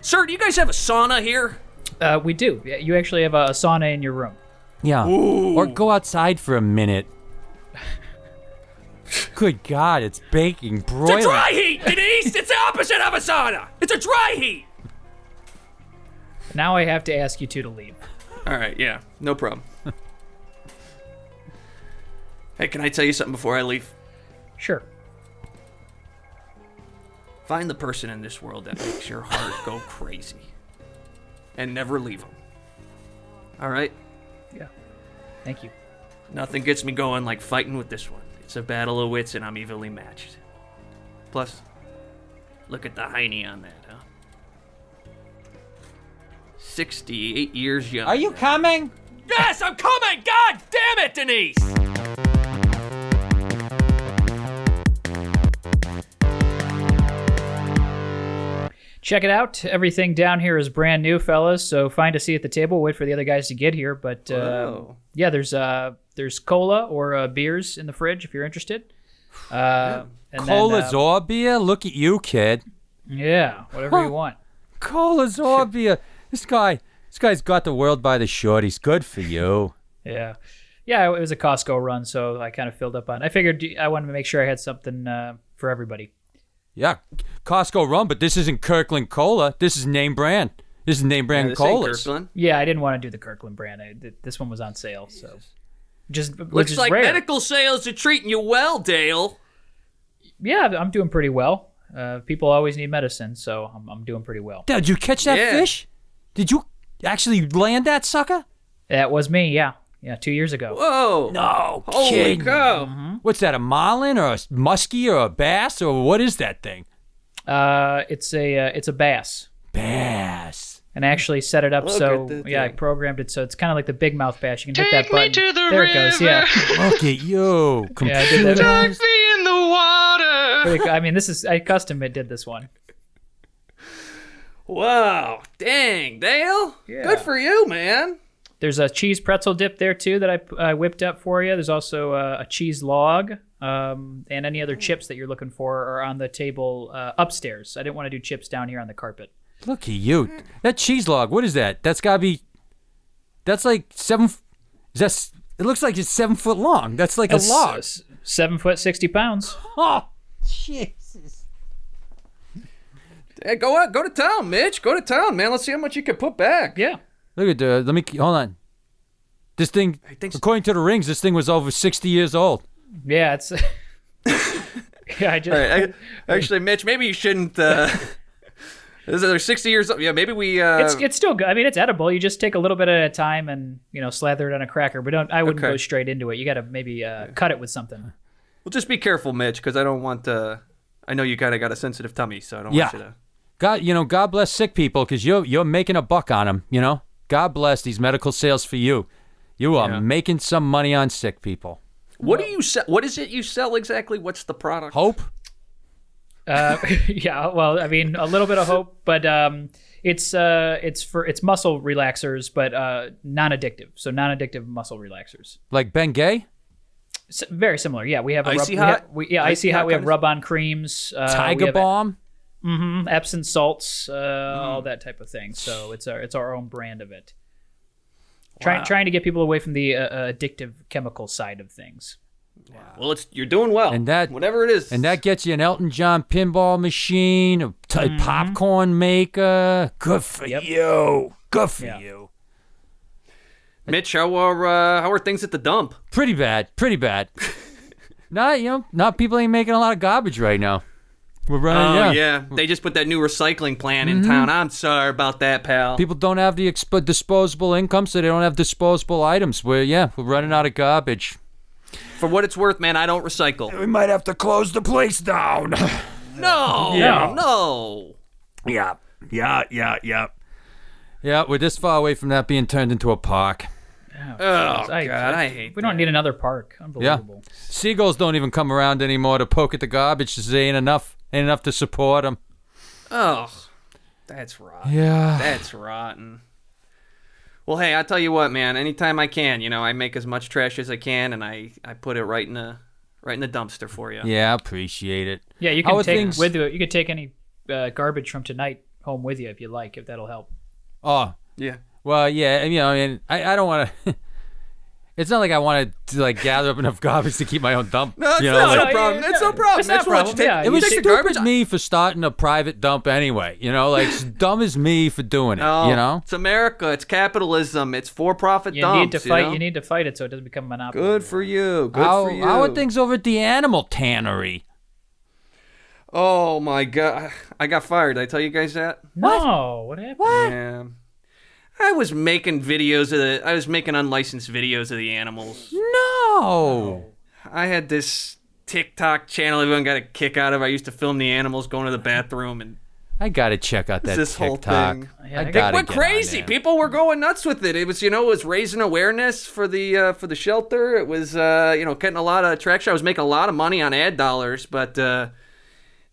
Sir, do you guys have a sauna here? Uh, we do. You actually have a, sauna in your room. Yeah. Or go outside for a minute. Good God, it's baking, bro. It's a dry heat, Denise. it's the opposite of a sauna. It's a dry heat. Now I have to ask you two to leave. All right. Yeah. No problem. Hey, can I tell you something before I leave? Sure. Find the person in this world that makes your heart go crazy, and never leave them. All right. Yeah. Thank you. Nothing gets me going like fighting with this one. It's a battle of wits, and I'm evenly matched. Plus, look at the hiney on that, huh? 68 years young. Are you coming? Yes, I'm coming! God damn it, Denise! Check it out. Everything down here is brand new, fellas. So find a seat at the table. Wait for the other guys to get here. But uh, yeah, there's uh, there's cola or uh, beers in the fridge if you're interested. Uh, and then, Cola uh, Zorbia? Look at you, kid. Yeah, whatever you want. Cola Zorbia. this guy, this guy's got the world by the short. He's good for you. Yeah, yeah. It was a Costco run, so I kind of filled up on. I figured I wanted to make sure I had something uh, for everybody. Yeah, Costco rum, but this isn't Kirkland Cola. This is name brand. This is name brand This ain't colas. Yeah, I didn't want to do the Kirkland brand. I, th- this one was on sale, so just which Looks is like rare. medical sales are treating you well, Dale. Yeah, I'm doing pretty well. Uh, people always need medicine, so I'm, I'm doing pretty well. Did you catch that Yeah. fish? Did you actually land that sucker? That was me. Yeah, yeah. Two years ago. Whoa. No, Holy kidding. cow. What's that? A marlin or a muskie or a bass or what is that thing? Uh, it's a uh, it's a bass, Bass. and I actually set it up Look so at the yeah, I thing. programmed it so it's kind of like the big mouth bass. You can hit Take that button. me to the there it goes. Yeah, Look at you. yeah. I did that. Computerized. me in the water. Pretty cool. I mean, this is I custom it did this one. Wow. Dang, Dale. Yeah. Good for you, man. There's a cheese pretzel dip there too that I, I whipped up for you. There's also uh, a cheese log, um, and any other chips that you're looking for are on the table uh, upstairs. I didn't want to do chips down here on the carpet. Look at you. That cheese log. What is that? That's gotta be. That's like seven. f- Is that? It looks like it's seven foot long. That's like That's, a log. uh, s- seven foot sixty pounds. Oh, Jesus. Hey, go out, go to town, Mitch. Go to town, man. Let's see how much you can put back. Yeah. Look at the. Let me hold on. This thing, think so. according to the rings, this thing was over 60 years old. Yeah, it's. yeah, I just. All right, I, actually, Mitch, maybe you shouldn't. Uh, this is they're 60 years old. Yeah, maybe we. Uh, It's it's still good. I mean, it's edible. You just take a little bit at a time and you know slather it on a cracker. But don't. I wouldn't Okay. go straight into it. You got to maybe uh, cut it with something. well, just be careful, Mitch, because I don't want. Uh, I know you kind of got a sensitive tummy, so I don't Yeah. want you to. God, you know, God bless sick people because you're you're making a buck on them. You know, God bless these medical sales for you. You are Yeah. making some money on sick people. What do you sell? What is it you sell exactly? What's the product? Hope. Uh, yeah. Well, I mean, a little bit of hope, but um, it's uh, it's for it's muscle relaxers, but uh, non-addictive. So non-addictive muscle relaxers. Like Bengay, S- very similar. Yeah, we have a Icy rub, we hot? have- we- yeah, Icy icy hot. hot We have rub-on creams. Uh, Tiger have, Balm. Mhm, Epsom salts, uh, Mm. all that type of thing. So it's our it's our own brand of it. Trying trying to get people away from the uh, uh, addictive chemical side of things. Well, it's you're doing well. And that- whatever it is, And that gets you an Elton John pinball machine, a t- Mm-hmm. popcorn maker. Good for Yep. you. Good for Yeah. you. Mitch, how are uh, how are things at the dump? Pretty bad. Pretty bad. not you know, not people ain't making a lot of garbage right now. We're running. Oh yeah. yeah. they just put that new recycling plant in mm-hmm. town. I'm sorry about that, pal. People don't have the exp- disposable income, so they don't have disposable items. We're yeah, we're running out of garbage. For what it's worth, man, I don't recycle. We might have to close the place down. No, Yeah. no. yeah, yeah, yeah, yeah. Yeah, we're this far away from that being turned into a park. Oh I- God, I hate. We don't need another park. Unbelievable. Yeah. Seagulls don't even come around anymore to poke at the garbage. 'cause they ain't enough, ain't enough to support them. Oh, that's rotten. Yeah. That's rotten. Well, hey, I'll tell you what, man. Anytime I can, you know, I make as much trash as I can, and I I put it right in the right in the dumpster for you. Yeah, I appreciate it. Yeah, you can are take things- with you. You could take any uh, garbage from tonight home with you if you like, if that'll help. Oh, Yeah. well, yeah. You know, I mean, I, I don't want to. It's not like I want to like gather up enough garbage to keep my own dump. No, it's you know, not like- no problem. It's no problem. It's not Mitch, a why don't you problem. take- Yeah, It was stupid garbage. me for starting a private dump anyway. You know, like dumb as me for doing it. No, you know, it's America. It's capitalism. It's for-profit You dumps. need to fight. know? You need to fight it so it doesn't become a monopoly. Good for you. Good how, for you. how are things over at the animal tannery? Oh my God! I got fired. Did I tell you guys that? No, what happened? Yeah. I was making videos of the. I was making unlicensed videos of the animals. No. I had this TikTok channel everyone got a kick out of. I used to film the animals going to the bathroom and I gotta check out that this whole TikTok. thing. Yeah, I I gotta went get on crazy. there. People were going nuts with it. It was, you know, it was raising awareness for the uh, for the shelter. It was, uh, you know, getting a lot of traction. I was making a lot of money on ad dollars, but uh,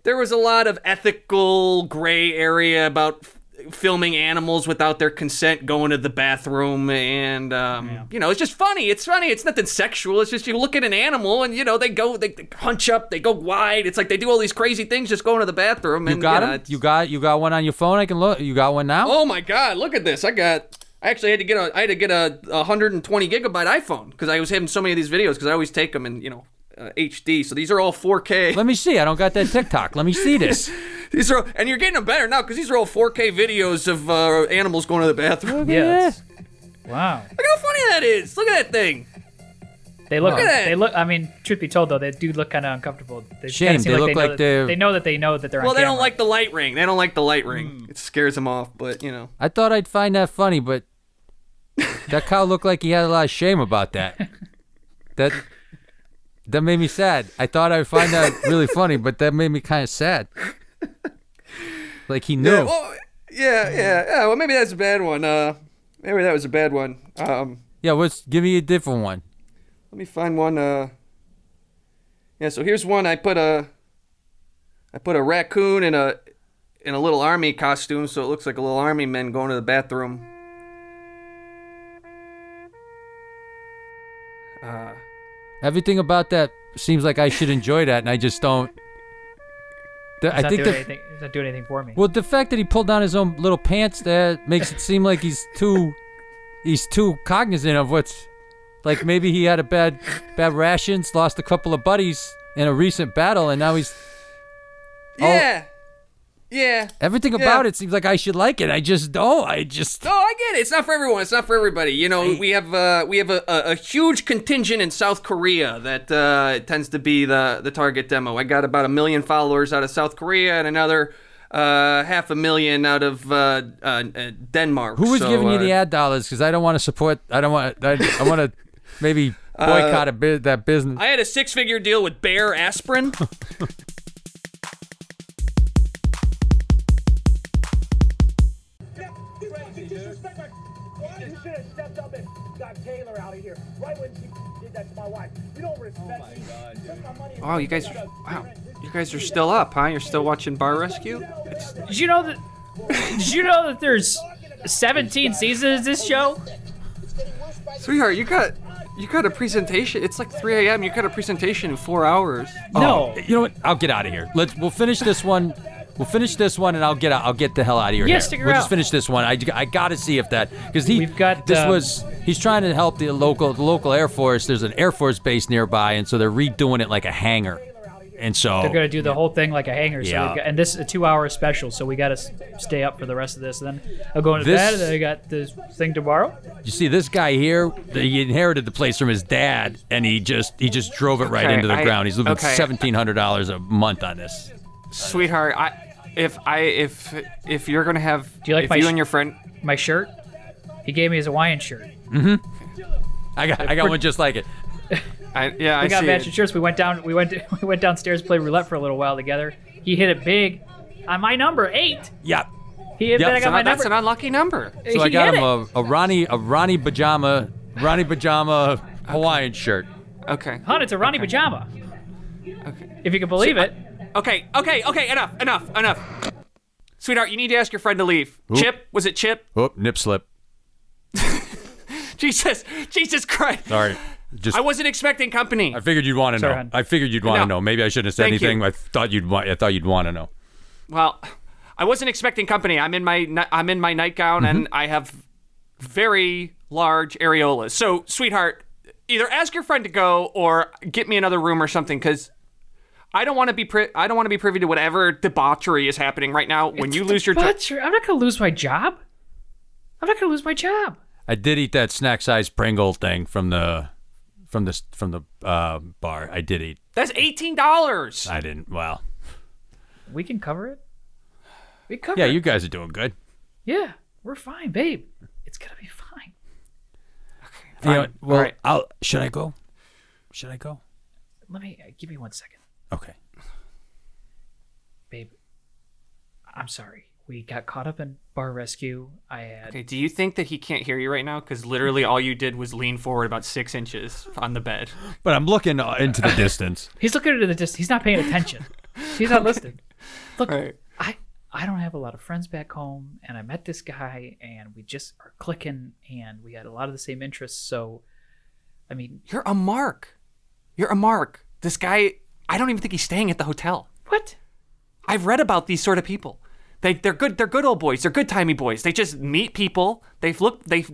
there was a lot of ethical gray area about f- filming animals without their consent going to the bathroom and um, you know it's just funny it's funny it's nothing sexual it's just you look at an animal and you know they go they, they hunch up they go wide it's like they do all these crazy things just going to the bathroom You and got know, him? You got you got one on your phone? I can look. You got one now? Oh my god, look at this. I got I actually had to get a I had to get a, a 120 gigabyte iPhone because I was having so many of these videos because I always take them and you know, uh, HD. So these are all 4K. Let me see. I don't got that TikTok. Let me see this. These are and you're getting them better now because these are all 4K videos of uh, animals going to the bathroom. Yes. Wow. Look how funny that is. Look at that thing. They look. Look at that. They look. I mean, truth be told, though, they do look kind of uncomfortable. They Shame, kinda seem they like look they like they're- They know that they know that they're. Well, on they don't camera. like the light ring. They don't like the light ring. Hmm. It scares them off. But you know, I thought I'd find that funny, but that cow looked like he had a lot of shame about that. That that made me sad. I thought I'd find that really funny, but that made me kind of sad. Like he knew. yeah, well, yeah, yeah, yeah. Well, maybe that's a bad one. Uh, maybe that was a bad one. Um, Yeah, what's give me a different one. Let me find one. Uh, yeah. So here's one. I put a, I put a raccoon in a, in a little army costume, so it looks like a little army man going to the bathroom. Uh, Everything about that seems like I should enjoy that, and I just don't. The- It's I think doing the anything. It's not doing anything for me. well, the fact that he pulled down his own little pants there makes it seem like he's too, he's too cognizant of what's, like maybe he had a bad, bad rations, lost a couple of buddies in a recent battle, and now he's. Oh. yeah. Yeah. Everything about it seems like I should like it. I just don't. I just. No, I get it. It's not for everyone. It's not for everybody. You know, we have uh, we have a, a, a huge contingent in South Korea that uh, tends to be the the target demo. I got about a million followers out of South Korea and another uh, half a million out of uh, uh, uh, Denmark. Who was So, giving you uh, the ad dollars? Because I don't want to support. I don't want. I, I want to maybe boycott a bit that business. I had a six figure deal with Bayer Aspirin. should have stepped up and got Taylor out of here right when she did that to my wife. You don't respect oh me. Took my money and Oh, you guys, wow, you guys are still up, huh? You're still watching Bar Rescue? Did you know that? Did you know that there's 17 seasons of this show? Sweetheart, you got you got a presentation. It's like 3 a.m. You got a presentation in four hours. No. Oh, you know what? I'll get out of here. Let's. We'll finish this one. We'll finish this one, and I'll get out. I'll get the hell out of here. Yeah, here. stick We'll just finish this one. I, I got to see if that because he. We've got, This um, was. He's trying to help the local the local Air Force. There's an Air Force base nearby, and so they're redoing it like a hangar. And so They're gonna do the whole thing like a hanger. So Yeah. got, and this is a two-hour special, so we gotta stay up for the rest of this. And then I'll go into This- bed. And then I got this thing tomorrow. you see this guy here. He inherited the place from his dad, and he just he just drove it right Okay, into the I- ground. He's living okay. seventeen hundred dollars a month on this. Sweetheart, I if I if if you're gonna have Do you like if my you sh- and your friend My shirt. He gave me his Hawaiian shirt. Mm-hmm. I got I got one just like it. I yeah I We got see matching it. shirts. We went down. We went. We went downstairs, played roulette for a little while together. He hit it big on my number eight. Yep. He hit Yep, it. I so my That's number. an unlucky number. So I He got hit him it. a, a Ronnie a Ronnie pajama Ronnie pajama Hawaiian shirt. Okay. Hun, it's a Ronnie pajama. Okay. If you can believe it. Okay. Okay. Okay. Enough. Enough. Enough. Sweetheart, you need to ask your friend to leave. Chip, was it Chip? Oh, nip slip. Jesus, Jesus Christ! Sorry. Just I wasn't expecting company. I figured you'd want to Sorry, know. hon. I figured you'd want to No. know. Maybe I shouldn't have said Thank you. anything. I thought you'd want. I thought you'd want to know. Well, I wasn't expecting company. I'm in my I'm in my nightgown mm-hmm. and I have very large areolas. So, sweetheart, either ask your friend to go or get me another room or something because I don't want to be pri- I don't want to be privy to whatever debauchery is happening right now. When you lose your job, I'm not gonna lose my job. I'm not gonna lose my job. I did eat that snack size Pringle thing from the from the from the uh, bar. I did eat. that's eighteen dollars. I didn't. Well, We can cover it. We cover yeah, it. you guys are doing good. Yeah, we're fine, babe. It's gonna be fine. You know, Fine. well, All right. I'll. Should I go? Should I go? Let me uh, give me one second, Okay. babe. I'm sorry. We got caught up in bar rescue. I had. Okay, do you think that he can't hear you right now? Because literally all you did was lean forward about six inches on the bed. But I'm looking uh, into the distance. He's looking at the distance. He's not paying attention. He's not listening. Look, Right. I I don't have a lot of friends back home, and I met this guy, and we just are clicking, and we had a lot of the same interests. So, I mean, You're a mark. You're a mark. This guy, I don't even think he's staying at the hotel. what? I've read about these sort of people. They they're good. They're good old boys. They're good timey boys. They just meet people. They look. They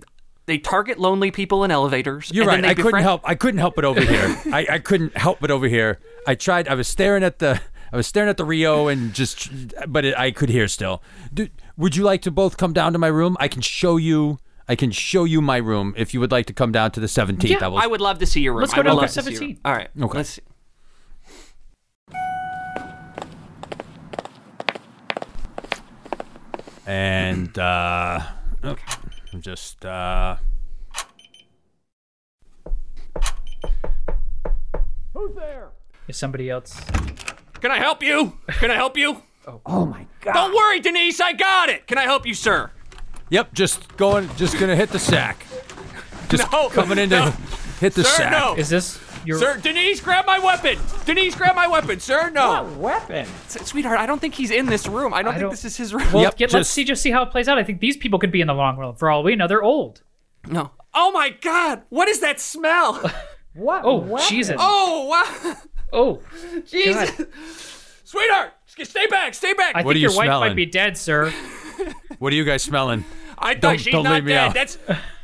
they target lonely people in elevators. You're and then right. they I couldn't befriend- help. I couldn't help but over here. I, I couldn't help but over here. I tried. I was staring at the. I was staring at the Rio and just, but it, I could hear still. Dude, would you like to both come down to my room? I can show you. I can show you my room if you would like to come down to the 17th. Yeah, I will. I would love to see your room. Let's I go would down to to see your room. All right. Okay. Let's see. And uh, okay. I'm just uh, who's there? Is somebody else? Can I help you? Can I help you? oh my god. Don't worry, Denise. I got it. Can I help you, sir? Yep, just going. Just gonna hit the sack. Just No, coming in to hit the Sir, sack. no. Is this your? Sir, Denise, grab my weapon. Denise, grab my weapon, sir. No. weapon. S- Sweetheart, I don't think he's in this room. I don't I think don't- this is his room. Well, Yep, get, let's just- see. Just see how it plays out. I think these people could be in the long run. For all we know, they're old. No. Oh my God! What is that smell? What? Oh, Jesus. oh wow! Oh, Jesus! Sweetheart, s- stay back. Stay back. I What think are your you wife smelling? might be dead, sir. What are you guys smelling? I thought Don't- she's don't not leave me dead. out. That's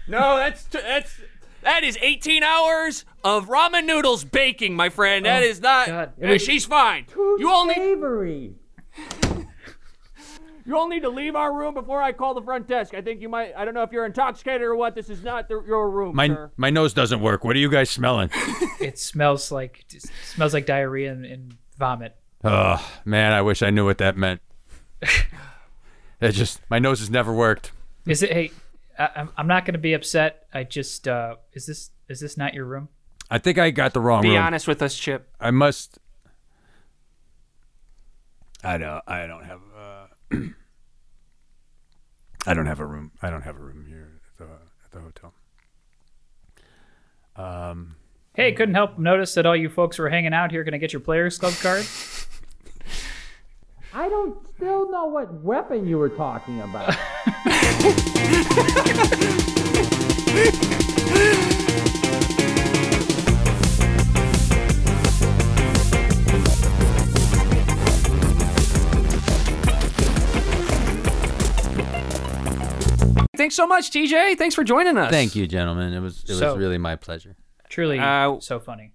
no. That's t- that's that is 18 hours of ramen noodles baking, my friend. That is not. God. uh, she's fine. You only. You all need to leave our room before I call the front desk. I think you might. I don't know if you're intoxicated or what. This is not the, your room, My sir. my nose doesn't work. What are you guys smelling? It smells like it smells like diarrhea and, and vomit. oh man, I wish I knew what that meant. it just my nose has never worked. Is it? Hey, I, I'm I'm not going to be upset. I just uh, is this is this not your room? I think I got the wrong room. Be room. honest with us, Chip. I must. I don't. I don't have. Uh, I don't have a room. I don't have a room here at the at the hotel. Um. Hey, couldn't help notice that all you folks were hanging out here going to get your Players Club card. I don't still know what weapon you were talking about. Thanks so much, TJ. Thanks for joining us. Thank you, gentlemen. It was it So- was really my pleasure. Truly, Uh, so funny.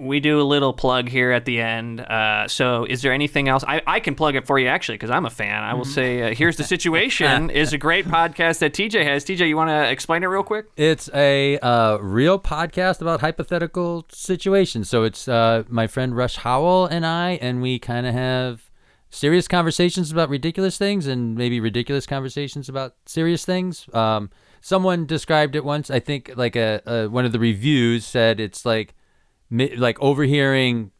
We do a little plug here at the end. Uh, so, is there anything else? I, I can plug it for you actually because I'm a fan. I will say, uh, "Here's the situation" is a great podcast that TJ has. TJ, you want to explain it real quick? It's a uh, real podcast about hypothetical situations. So it's uh, my friend Rush Howell and I, and we kind of have serious conversations about ridiculous things and maybe ridiculous conversations about serious things. Um, someone described it once. I think like a, a one of the reviews said it's like like overhearing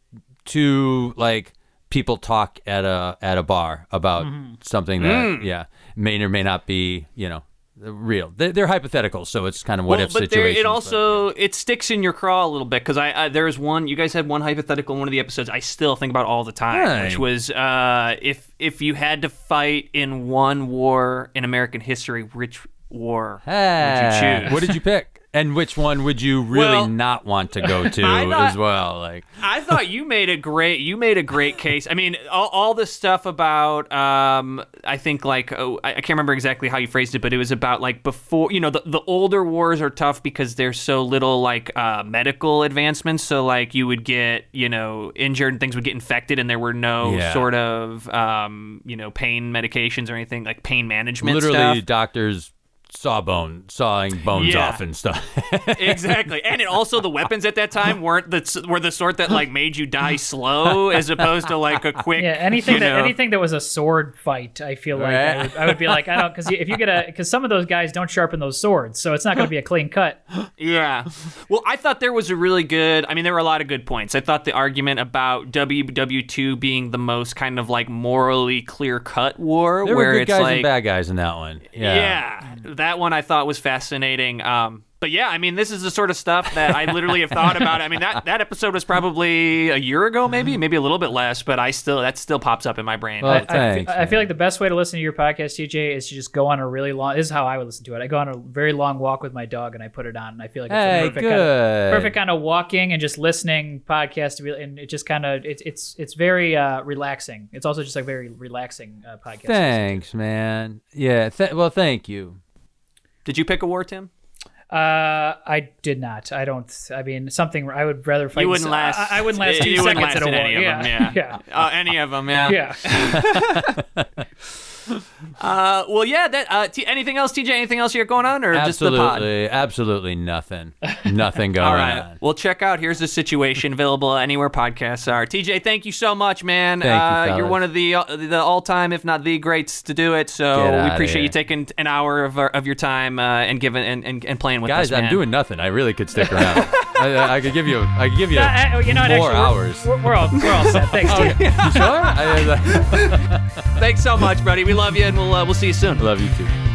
two like people talk at a at a bar about something that yeah may or may not be you know real. They're, they're hypothetical, so it's kind of what well, if but there, situations. it but- also it sticks in your craw a little bit because I, I there's one you guys had one hypothetical in one of the episodes I still think about all the time, Right. which was uh, if if you had to fight in one war in American history, which war Hey, would you choose? What did you pick? And which one would you really Well, not want to go to thought- as well? Like, I thought you made a great you made a great case. I mean, all, all this stuff about um, I think like oh, I, I can't remember exactly how you phrased it, but it was about like before you know the, the older wars are tough because there's so little like uh, medical advancements. So like you would get you know injured and things would get infected, and there were no Yeah. sort of um, you know pain medications or anything like pain management. literally, stuff. doctors sawbone sawing bones Yeah. off and stuff. exactly and it also the weapons at that time weren't the were the sort that like made you die slow as opposed to like a quick Yeah, anything that know- anything that was a sword fight, I feel like I, would, I would be like, I don't, because if you get a, because some of those guys don't sharpen those swords, so it's not going to be a clean cut. yeah well i thought there was a really good i mean there were a lot of good points i thought the argument about ww2 being the most kind of like morally clear cut war there where were good it's guys like and bad guys in that one. Yeah. yeah. That one I thought was fascinating. Um, but yeah, I mean, this is the sort of stuff that I literally have thought about. I mean, that, that episode was probably a year ago, maybe, maybe a little bit less, but I still that still pops up in my brain. Well, I, I, thanks. I feel like the best way to listen to your podcast, TJ, is to just go on a really long. This is how I would listen to it. I go on a very long walk with my dog, and I put it on, and I feel like it's Hey, a perfect good. kind of perfect kind of walking and just listening podcast. to be- And it just kind of it's it's it's very uh, relaxing. It's also just a very relaxing uh, podcast. Thanks, man. Yeah. Th- well, thank you. Did you pick a war, Tim? Uh, I did not. I don't. I mean, something. I would rather fight. You wouldn't last. I, I wouldn't last two seconds last in a war. any of yeah. them. Yeah, yeah. Uh, any of them. Yeah. Yeah. Uh, well, yeah. That. Uh, t- anything else, TJ? Anything else you got going on, or just the pod? Absolutely, absolutely nothing. Nothing going All right. on. Well, check out Here's the Situation, available anywhere podcasts are. TJ, thank you so much, man. Thank you, uh, you're one of the uh, the all time, if not the greats, to do it. So Get we outta appreciate you taking an hour of, our, of your time uh, and giving and, and, and playing with Guys, us. I'm doing nothing. I really could stick around. I, I could give you. I could give you Uh, uh, you know what? four actually, hours. We're, we're, we're all we're all set. Thanks, TJ. You sure? I, Thanks so much, buddy. We love you, and we'll uh, we'll see you soon. Love you too.